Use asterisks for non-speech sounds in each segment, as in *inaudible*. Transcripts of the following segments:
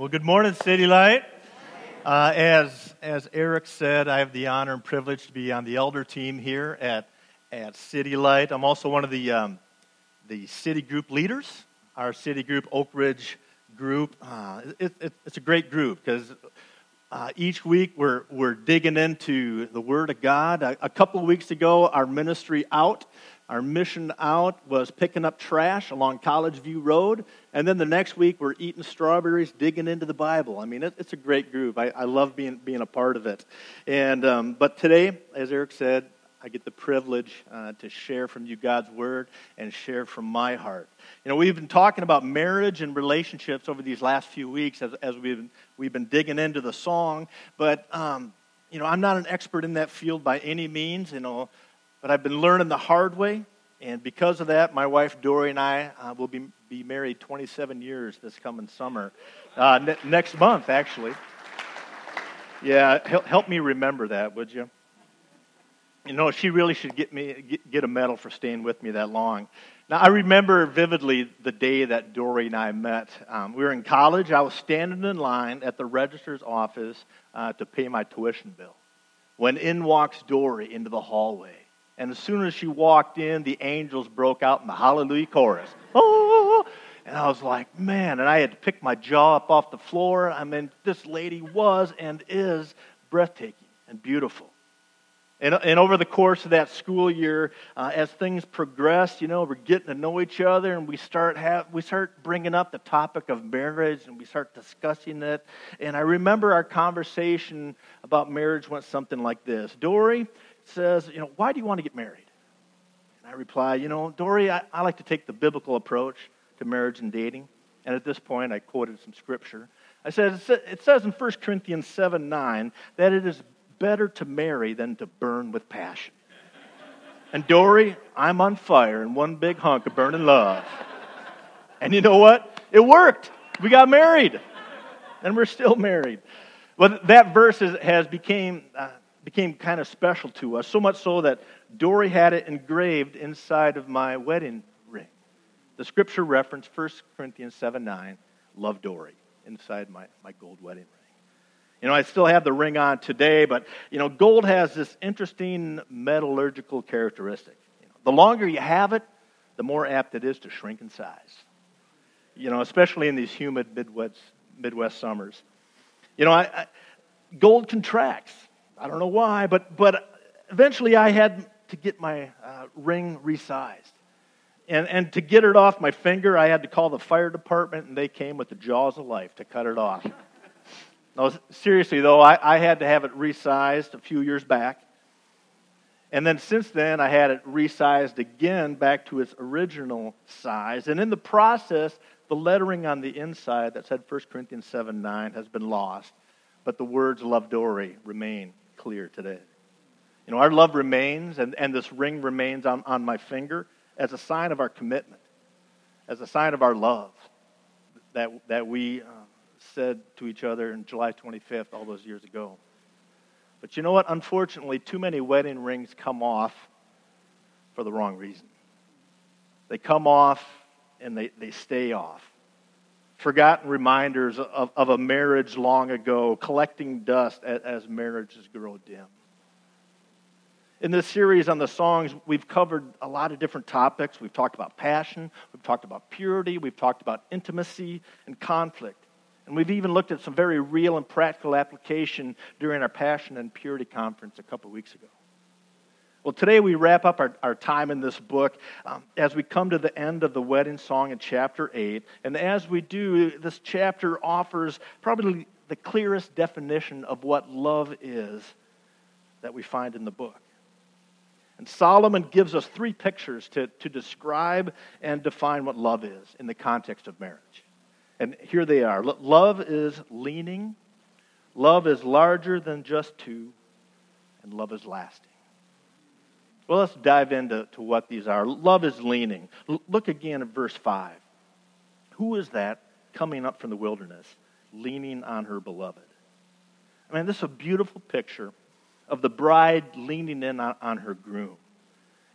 Well, good morning, City Light. Uh, as, as Eric said, I have the honor and privilege to be on the elder team here at, at City Light. I'm also one of the, um, the city group leaders, our city group, Oak Ridge group. Uh, it, it, it's a great group because uh, each week we're, we're digging into the Word of God. A, a couple of weeks ago, our ministry out our mission out was picking up trash along College View Road. And then the next week, we're eating strawberries, digging into the Bible. I mean, it, it's a great group. I, I, love being, being a part of it. And, um, but today, as Eric said, I get the privilege uh, to share from you God's Word and share from my heart. You know, we've been talking about marriage and relationships over these last few weeks as, as we've, been, we've been digging into the song. But, um, you know, I'm not an expert in that field by any means. You know, but I've been learning the hard way, and because of that, my wife Dory and I uh, will be, be married 27 years this coming summer, uh, ne- next month, actually. Yeah, help, help me remember that, would you? You know, she really should get me get, get a medal for staying with me that long. Now, I remember vividly the day that Dory and I met. Um, we were in college. I was standing in line at the registrar's office uh, to pay my tuition bill when in walks Dory into the hallway. And as soon as she walked in, the angels broke out in the hallelujah chorus. Oh! And I was like, man, and I had to pick my jaw up off the floor. I mean, this lady was and is breathtaking and beautiful. And, and over the course of that school year, uh, as things progress, you know, we're getting to know each other, and we start have we start bringing up the topic of marriage, and we start discussing it. And I remember our conversation about marriage went something like this: Dory, says, you know, why do you want to get married? And I reply, you know, Dory, I, I like to take the biblical approach to marriage and dating. And at this point, I quoted some scripture. I said, it says in 1 Corinthians 7 9 that it is better to marry than to burn with passion. And Dory, I'm on fire in one big hunk of burning love. And you know what? It worked. We got married. And we're still married. Well, that verse has became, uh, became kind of special to us, so much so that Dory had it engraved inside of my wedding ring. The scripture reference, 1 Corinthians 7 9, love Dory, inside my, my gold wedding ring. You know, I still have the ring on today, but, you know, gold has this interesting metallurgical characteristic. You know, the longer you have it, the more apt it is to shrink in size. You know, especially in these humid Midwest, Midwest summers. You know, I, I, gold contracts. I don't know why, but, but eventually I had to get my uh, ring resized. And, and to get it off my finger, I had to call the fire department, and they came with the jaws of life to cut it off. no, seriously, though, I, I had to have it resized a few years back. And then since then, I had it resized again back to its original size. And in the process, the lettering on the inside that said 1 Corinthians 7 9 has been lost, but the words Love Dory remain clear today. You know, our love remains, and, and this ring remains on, on my finger as a sign of our commitment, as a sign of our love that, that we uh, said to each other in July 25th, all those years ago. But you know what? Unfortunately, too many wedding rings come off for the wrong reason. They come off and they, they stay off forgotten reminders of, of a marriage long ago, collecting dust as, as marriages grow dim. In this series on the songs, we've covered a lot of different topics. We've talked about passion, we've talked about purity, we've talked about intimacy and conflict. And we've even looked at some very real and practical application during our Passion and Purity conference a couple weeks ago. Well, today we wrap up our, our time in this book um, as we come to the end of the wedding song in chapter 8. And as we do, this chapter offers probably the clearest definition of what love is that we find in the book. And Solomon gives us three pictures to, to describe and define what love is in the context of marriage. And here they are love is leaning, love is larger than just two, and love is lasting. Well, let's dive into to what these are. Love is leaning. L- look again at verse 5. Who is that coming up from the wilderness, leaning on her beloved? I mean, this is a beautiful picture of the bride leaning in on, on her groom.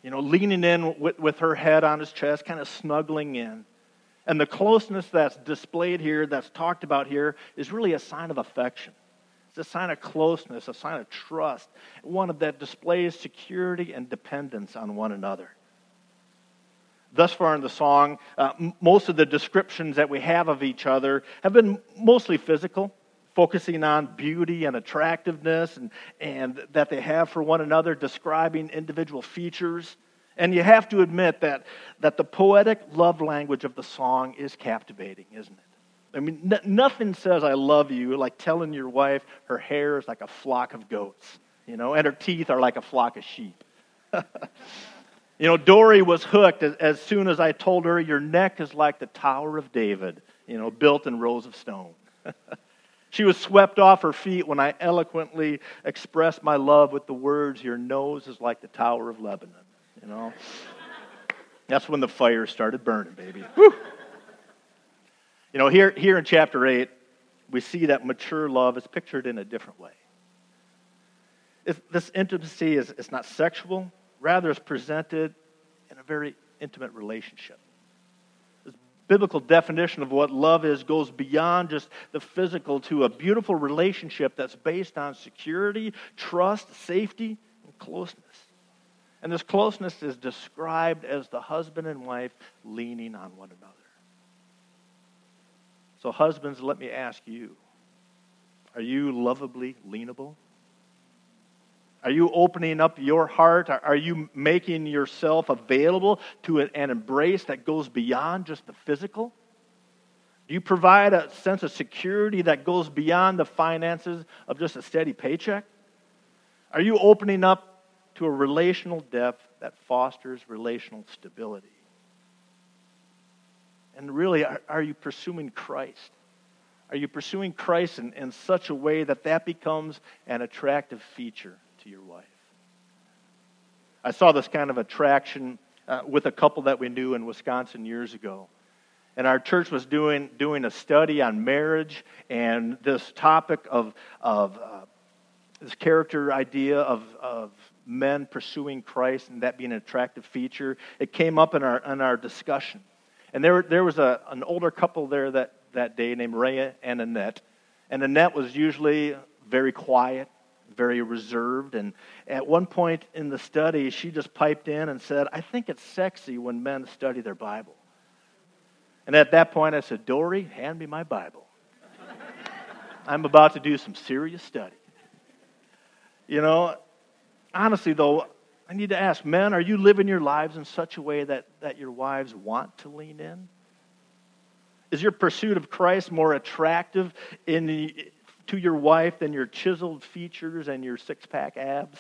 You know, leaning in with, with her head on his chest, kind of snuggling in. And the closeness that's displayed here, that's talked about here, is really a sign of affection. It's a sign of closeness, a sign of trust, one that displays security and dependence on one another. Thus far in the song, uh, m- most of the descriptions that we have of each other have been mostly physical, focusing on beauty and attractiveness and, and that they have for one another, describing individual features. And you have to admit that, that the poetic love language of the song is captivating, isn't it? I mean, n- nothing says I love you like telling your wife her hair is like a flock of goats, you know, and her teeth are like a flock of sheep. *laughs* you know, Dory was hooked as, as soon as I told her, Your neck is like the Tower of David, you know, built in rows of stone. *laughs* She was swept off her feet when I eloquently expressed my love with the words, Your nose is like the Tower of Lebanon. You know? That's when the fire started burning, baby. Whew. You know, here, here in chapter 8, we see that mature love is pictured in a different way. It's, this intimacy is it's not sexual, rather, it's presented in a very intimate relationship This biblical definition of what love is goes beyond just the physical to a beautiful relationship that's based on security, trust, safety, and closeness. And this closeness is described as the husband and wife leaning on one another. So, husbands, let me ask you are you lovably leanable? Are you opening up your heart? Are you making yourself available to an embrace that goes beyond just the physical? Do you provide a sense of security that goes beyond the finances of just a steady paycheck? Are you opening up to a relational depth that fosters relational stability? And really, are, you pursuing Christ? Are you pursuing Christ in, in such a way that that becomes an attractive feature to your wife. I saw this kind of attraction uh, with a couple that we knew in Wisconsin years ago. And our church was doing, doing a study on marriage and this topic of, of uh, this character idea of, of men pursuing Christ and that being an attractive feature. It came up in our, in our discussion. And there, there was a, an older couple there that, that day named Rhea and Annette. And Annette was usually very quiet, very reserved. And at one point in the study, she just piped in and said, I think it's sexy when men study their Bible. And at that point, I said, Dory, hand me my Bible. I'm about to do some serious study. You know, honestly, though, I need to ask men, are you living your lives in such a way that, that your wives want to lean in? Is your pursuit of Christ more attractive in the, to your wife than your chiseled features and your six pack abs.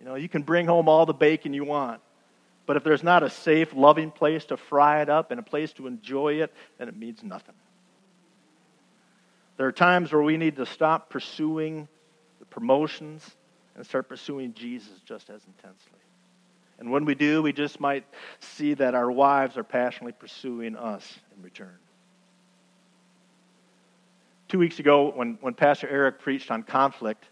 You know, you can bring home all the bacon you want, but if there's not a safe, loving place to fry it up and a place to enjoy it, then it means nothing. There are times where we need to stop pursuing the promotions and start pursuing Jesus just as intensely. And when we do, we just might see that our wives are passionately pursuing us in return. Two weeks ago, when, when Pastor Eric preached on conflict,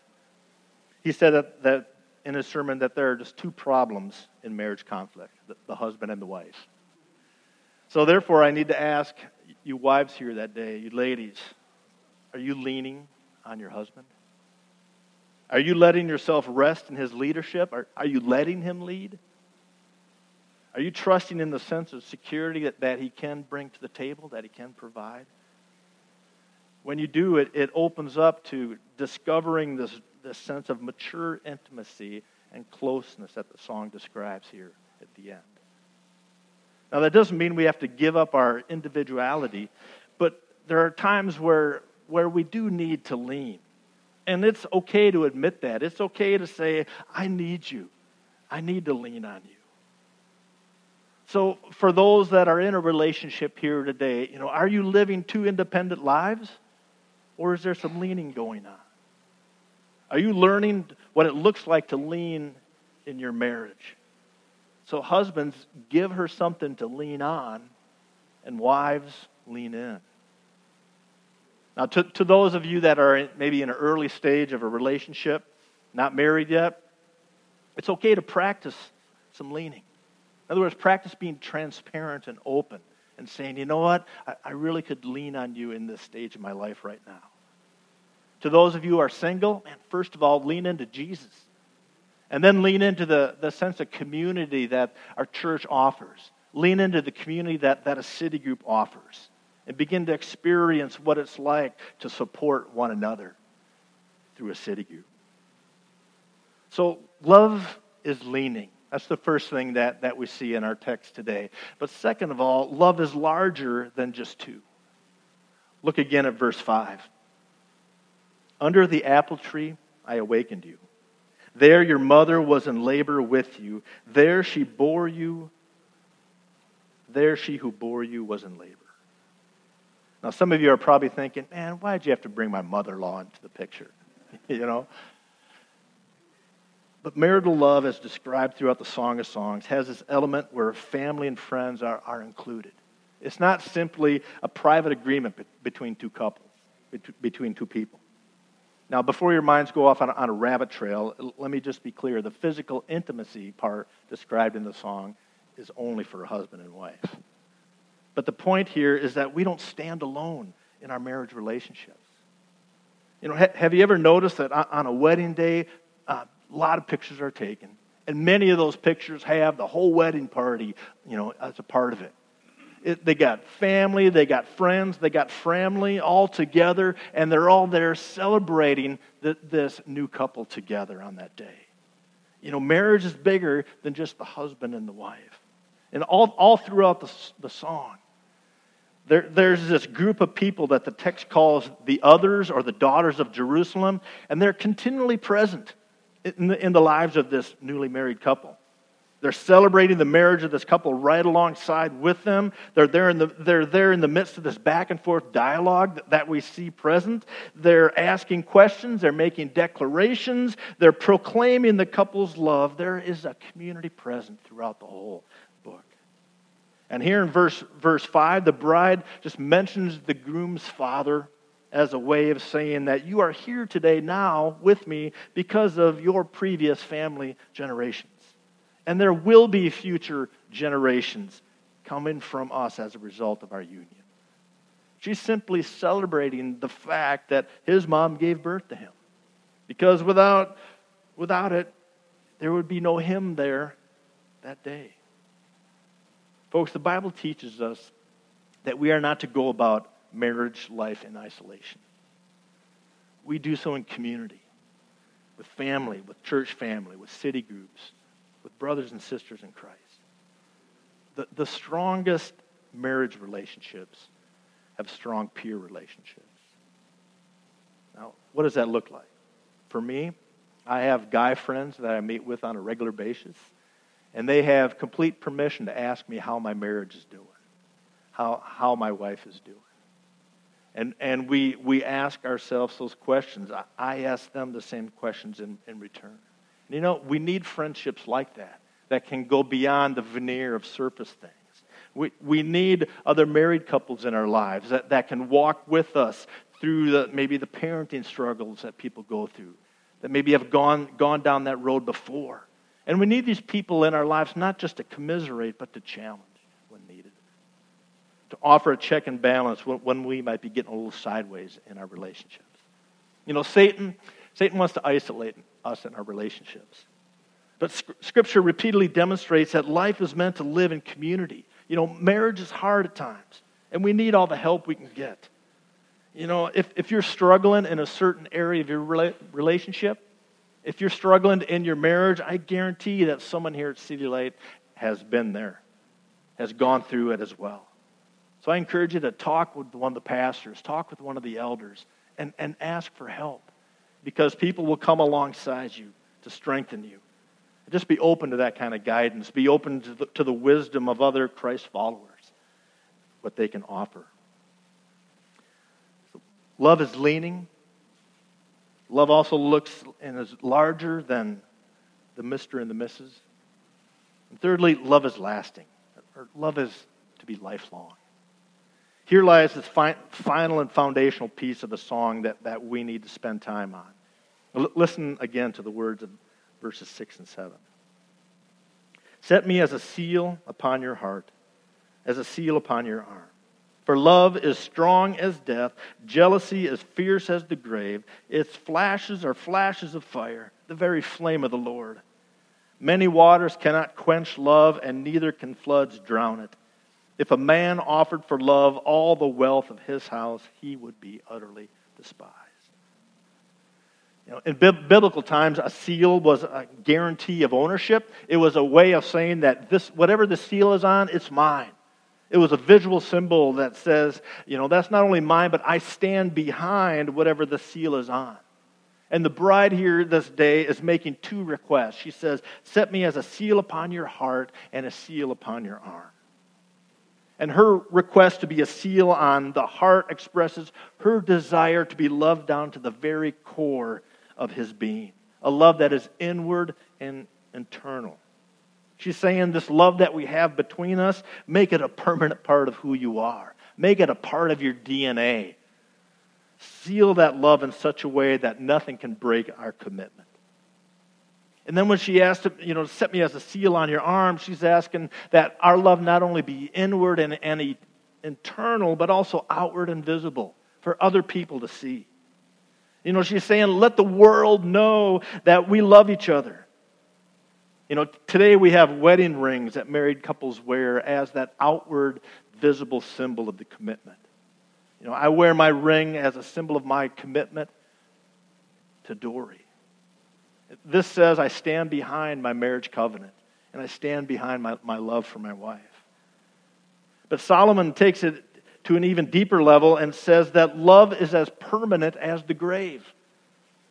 he said that, that in his sermon that there are just two problems in marriage conflict the, the husband and the wife. So, therefore, I need to ask you wives here that day, you ladies, are you leaning on your husband? Are you letting yourself rest in his leadership? Are, are you letting him lead? Are you trusting in the sense of security that, that he can bring to the table, that he can provide? When you do it, it opens up to discovering this, this sense of mature intimacy and closeness that the song describes here at the end. Now, that doesn't mean we have to give up our individuality, but there are times where, where we do need to lean. And it's okay to admit that. It's okay to say, I need you. I need to lean on you. So, for those that are in a relationship here today, you know, are you living two independent lives? Or is there some leaning going on? Are you learning what it looks like to lean in your marriage? So, husbands, give her something to lean on, and wives, lean in. Now, to, to those of you that are maybe in an early stage of a relationship, not married yet, it's okay to practice some leaning. In other words, practice being transparent and open and saying, you know what? I, I really could lean on you in this stage of my life right now. To those of you who are single, man, first of all, lean into Jesus. And then lean into the, the sense of community that our church offers. Lean into the community that, that a city group offers. And begin to experience what it's like to support one another through a city group. So, love is leaning. That's the first thing that, that we see in our text today. But second of all, love is larger than just two. Look again at verse 5. Under the apple tree, I awakened you. There your mother was in labor with you. There she bore you. There she who bore you was in labor. Now, some of you are probably thinking, man, why did you have to bring my mother in law into the picture? *laughs* you know? But marital love, as described throughout the Song of Songs, has this element where family and friends are, are included. It's not simply a private agreement be- between two couples, between two people. Now, before your minds go off on on a rabbit trail, let me just be clear. The physical intimacy part described in the song is only for a husband and wife. But the point here is that we don't stand alone in our marriage relationships. You know, ha- have you ever noticed that on a wedding day, uh, a lot of pictures are taken, and many of those pictures have the whole wedding party, you know, as a part of it. It, they got family, they got friends, they got family all together, and they're all there celebrating the, this new couple together on that day. You know, marriage is bigger than just the husband and the wife. And all, all throughout the, the song, there, there's this group of people that the text calls the others or the daughters of Jerusalem, and they're continually present in the, in the lives of this newly married couple. They're celebrating the marriage of this couple right alongside with them. They're there in the, they're there in the midst of this back and forth dialogue that, we see present. They're asking questions. They're making declarations. They're proclaiming the couple's love. There is a community present throughout the whole. And here in verse, verse 5, the bride just mentions the groom's father as a way of saying that you are here today now with me because of your previous family generations. And there will be future generations coming from us as a result of our union. She's simply celebrating the fact that his mom gave birth to him. Because without, without it, there would be no him there that day. Folks, the Bible teaches us that we are not to go about marriage life in isolation. We do so in community, with family, with church family, with city groups, with brothers and sisters in Christ. The, the strongest marriage relationships have strong peer relationships. Now, what does that look like? For me, I have guy friends that I meet with on a regular basis, and they have complete permission to ask me how my marriage is doing, how, how my wife is doing. And, and we, we ask ourselves those questions. I, I ask them the same questions in, in return. And you know, we need friendships like that, that can go beyond the veneer of surface things. We, we need other married couples in our lives that, that can walk with us through the, maybe the parenting struggles that people go through, that maybe have gone, gone down that road before. And we need these people in our lives not just to commiserate, but to challenge when needed to offer a check and balance when we might be getting a little sideways in our relationships. You know, Satan, Satan wants to isolate us in our relationships. But Scripture repeatedly demonstrates that life is meant to live in community. You know, marriage is hard at times, and we need all the help we can get. You know, if, if you're struggling in a certain area of your relationship, if you're struggling in your marriage, I guarantee that someone here at City Light has been there, has gone through it as well. So I encourage you to talk with one of the pastors, talk with one of the elders, and, and ask for help because people will come alongside you to strengthen you. Just be open to that kind of guidance. Be open to the, to the wisdom of other Christ followers, what they can offer. So love is leaning. Love also looks and is larger than the Mr. and the Mrs. And thirdly, love is lasting. Or love is to be lifelong. Here lies this fi- final and foundational piece of the song that, that we need to spend time on. L- listen again to the words of verses 6 and 7. Set me as a seal upon your heart, as a seal upon your arm. For love is strong as death, jealousy as fierce as the grave. Its flashes are flashes of fire, the very flame of the Lord. Many waters cannot quench love, and neither can floods drown it. If a man offered for love all the wealth of his house, he would be utterly despised. You know, in biblical times, a seal was a guarantee of ownership. It was a way of saying that this, whatever the seal is on, it's mine. It was a visual symbol that says, you know, that's not only mine, but I stand behind whatever the seal is on. And the bride here this day is making two requests. She says, Set me as a seal upon your heart and a seal upon your arm. And her request to be a seal on the heart expresses her desire to be loved down to the very core of his being, a love that is inward and internal. She's saying this love that we have between us, make it a permanent part of who you are. Make it a part of your DNA. Seal that love in such a way that nothing can break our commitment. And then when she asked you know, set me as a seal on your arm, she's asking that our love not only be inward and, and internal, but also outward and visible for other people to see. You know, she's saying, let the world know that we love each other. You know, today we have wedding rings that married couples wear as that outward, visible symbol of the commitment. You know, I wear my ring as a symbol of my commitment to Dory. This says I stand behind my marriage covenant and I stand behind my, my love for my wife. But Solomon takes it to an even deeper level and says that love is as permanent as the grave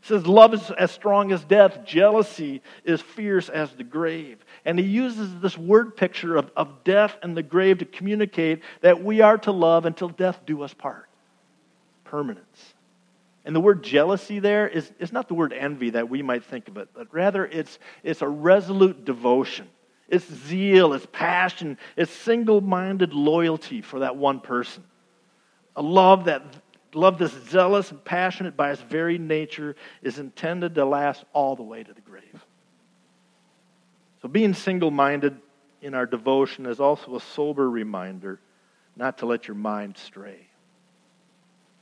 says love is as strong as death, jealousy is fierce as the grave. And he uses this word picture of, of death and the grave to communicate that we are to love until death do us part. Permanence. And the word jealousy there is, is not the word envy that we might think of it, but rather it's, it's a resolute devotion. It's zeal, it's passion, it's single minded loyalty for that one person. A love that love this zealous and passionate by its very nature is intended to last all the way to the grave. So being single minded in our devotion is also a sober reminder not to let your mind stray.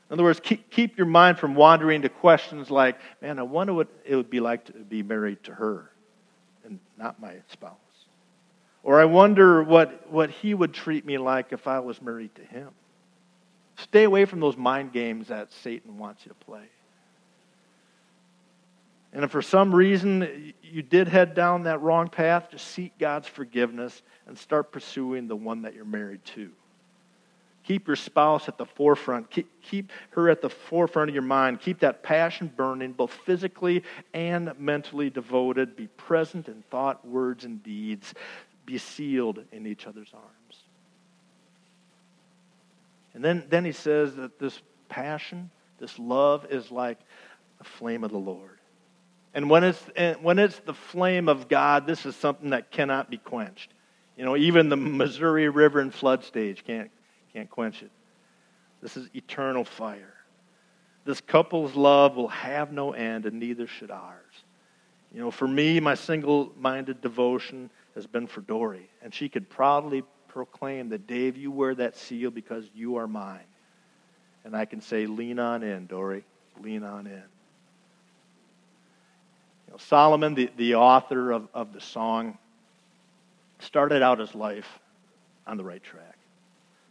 In other words, keep, keep your mind from wandering to questions like, man, I wonder what it would be like to be married to her and not my spouse. Or I wonder what, what he would treat me like if I was married to him. Stay away from those mind games that Satan wants you to play. And if for some reason you did head down that wrong path, just seek God's forgiveness and start pursuing the one that you're married to. Keep your spouse at the forefront. Keep, keep her at the forefront of your mind. Keep that passion burning, both physically and mentally devoted. Be present in thought, words, and deeds. Be sealed in each other's arms. And then, then he says that this passion, this love, is like the flame of the Lord. And when it's, when it's the flame of God, this is something that cannot be quenched. You know, even the Missouri River and flood stage can't, can't quench it. This is eternal fire. This couple's love will have no end, and neither should ours. You know, for me, my single minded devotion has been for Dory, and she could proudly proclaim that, Dave, you wear that seal because you are mine. And I can say, lean on in, Dory. Lean on in. You know, Solomon, the, the author of, of the song, started out his life on the right track.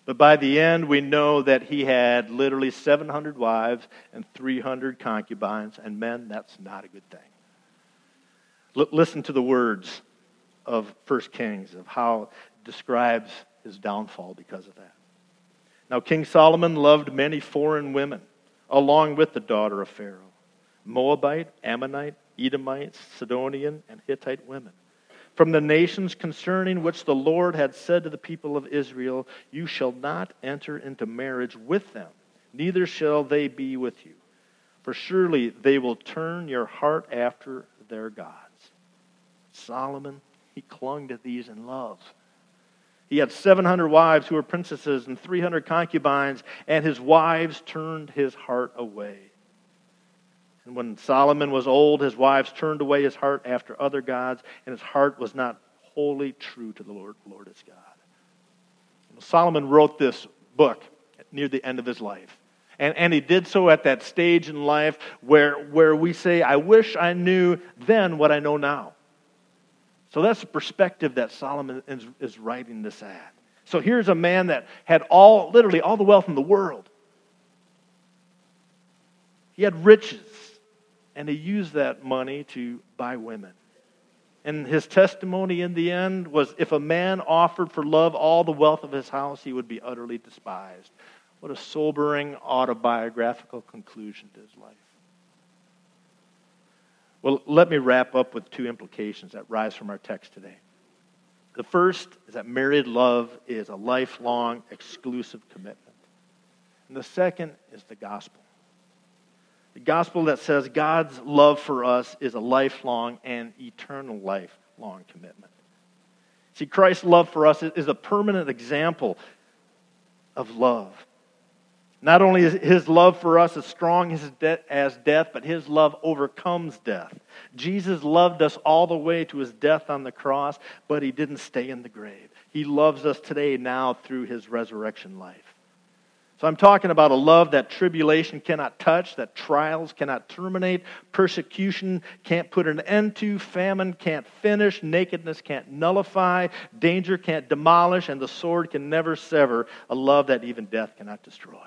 But by the end, we know that he had literally 700 wives and 300 concubines. And men, that's not a good thing. L- listen to the words of First Kings, of how describes his downfall because of that. Now, King Solomon loved many foreign women, along with the daughter of Pharaoh Moabite, Ammonite, Edomite, Sidonian, and Hittite women. From the nations concerning which the Lord had said to the people of Israel, You shall not enter into marriage with them, neither shall they be with you. For surely they will turn your heart after their gods. Solomon, he clung to these in love. He had 700 wives who were princesses and 300 concubines, and his wives turned his heart away. And when Solomon was old, his wives turned away his heart after other gods, and his heart was not wholly true to the Lord, the Lord his God. Solomon wrote this book near the end of his life. And, and he did so at that stage in life where, where we say, I wish I knew then what I know now. So that's the perspective that Solomon is, is writing this at. So here's a man that had all, literally, all the wealth in the world. He had riches, and he used that money to buy women. And his testimony in the end was if a man offered for love all the wealth of his house, he would be utterly despised. What a sobering autobiographical conclusion to his life. Well, let me wrap up with two implications that rise from our text today. The first is that married love is a lifelong, exclusive commitment. And the second is the gospel. The gospel that says God's love for us is a lifelong and eternal lifelong commitment. See, Christ's love for us is a permanent example of love. Not only is his love for us as strong as death, but his love overcomes death. Jesus loved us all the way to his death on the cross, but he didn't stay in the grave. He loves us today now through his resurrection life. So I'm talking about a love that tribulation cannot touch, that trials cannot terminate, persecution can't put an end to, famine can't finish, nakedness can't nullify, danger can't demolish, and the sword can never sever, a love that even death cannot destroy.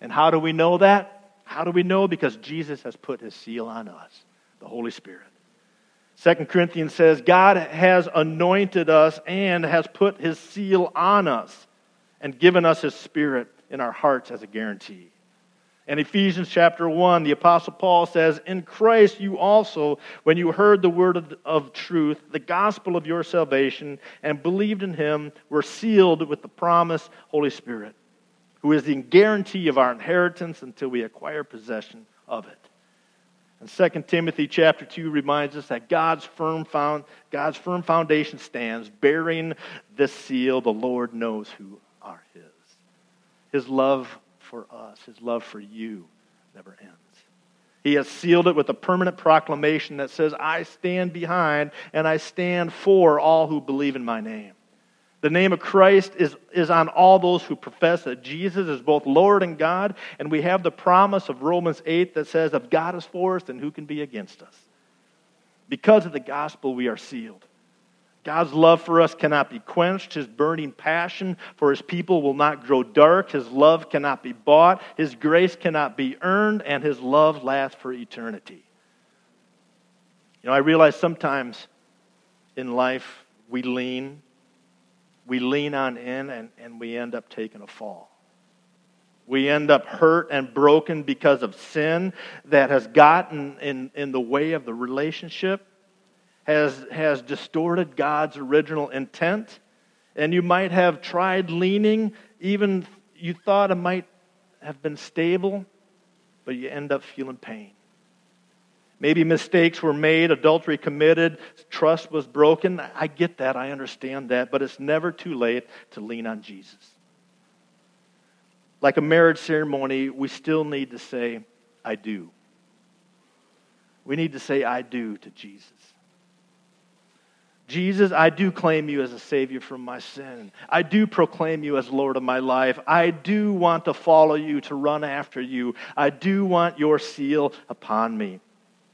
And how do we know that? How do we know? Because Jesus has put his seal on us, the Holy Spirit. Second Corinthians says, God has anointed us and has put his seal on us and given us his spirit in our hearts as a guarantee. In Ephesians chapter 1, the Apostle Paul says, In Christ you also, when you heard the word of, of, truth, the gospel of your salvation, and believed in him, were sealed with the promise Holy Spirit, who is the guarantee of our inheritance until we acquire possession of it. And 2 Timothy chapter 2 reminds us that God's firm, found, God's firm foundation stands, bearing this seal. The Lord knows who are His. His love for us, His love for you, never ends. He has sealed it with a permanent proclamation that says, I stand behind and I stand for all who believe in my name. The name of Christ is, is on all those who profess that Jesus is both Lord and God. And we have the promise of Romans 8 that says, If God is for us, then who can be against us? Because of the gospel, we are sealed. God's love for us cannot be quenched. His burning passion for his people will not grow dark. His love cannot be bought. His grace cannot be earned. And his love lasts for eternity. You know, I realize sometimes in life we lean we lean on in and, and we end up taking a fall. We end up hurt and broken because of sin that has gotten in, in the way of the relationship, has, has distorted God's original intent. And you might have tried leaning, even you thought it might have been stable, but you end up feeling pain. Maybe mistakes were made, adultery committed, trust was broken. I get that, I understand that, but it's never too late to lean on Jesus. Like a marriage ceremony, we still need to say, I do. We need to say, I do to Jesus. Jesus, I do claim you as a Savior from my sin. I do proclaim you as Lord of my life. I do want to follow you, to run after you. I do want your seal upon me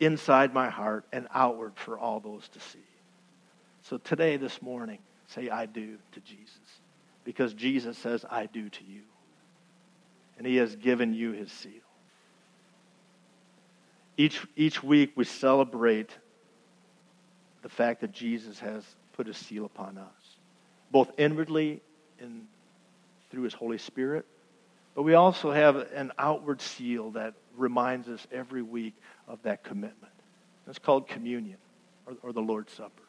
inside my heart and outward for all those to see. So today, this morning, say, I do to Jesus. Because Jesus says, I do to you. And he has given you his seal. Each, each week, we celebrate the fact that Jesus has put his seal upon us, both inwardly and through his Holy Spirit, but we also have an outward seal that reminds us every week of that commitment. It's called communion or, or the Lord's Supper.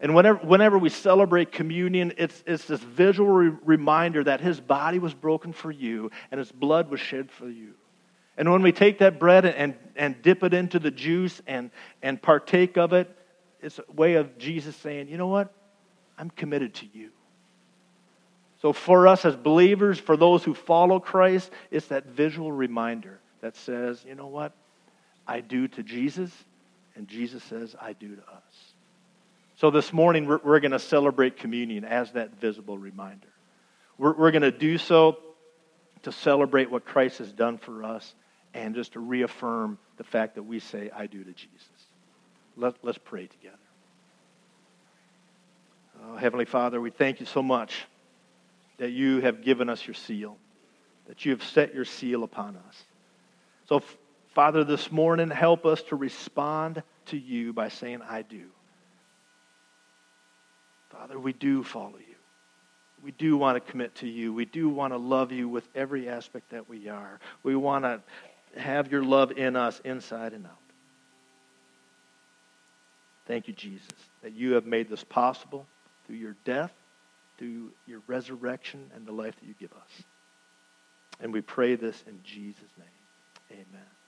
And whenever, whenever we celebrate communion, it's, it's this visual re- reminder that his body was broken for you and his blood was shed for you. And when we take that bread and, and dip it into the juice and, and partake of it, it's a way of Jesus saying, you know what? I'm committed to you. So for us as believers, for those who follow Christ, it's that visual reminder that says, you know what? I do to Jesus, and Jesus says, I do to us. So this morning, we're, we're going to celebrate communion as that visible reminder. We're, we're going to do so to celebrate what Christ has done for us and just to reaffirm the fact that we say, I do to Jesus. Let, let's pray together. Oh, Heavenly Father, we thank you so much that you have given us your seal, that you have set your seal upon us. So, Father, this morning, help us to respond to you by saying, I do. Father, we do follow you. We do want to commit to you. We do want to love you with every aspect that we are. We want to have your love in us inside and out. Thank you, Jesus, that you have made this possible through your death, through your resurrection, and the life that you give us. And we pray this in Jesus' name. Amen.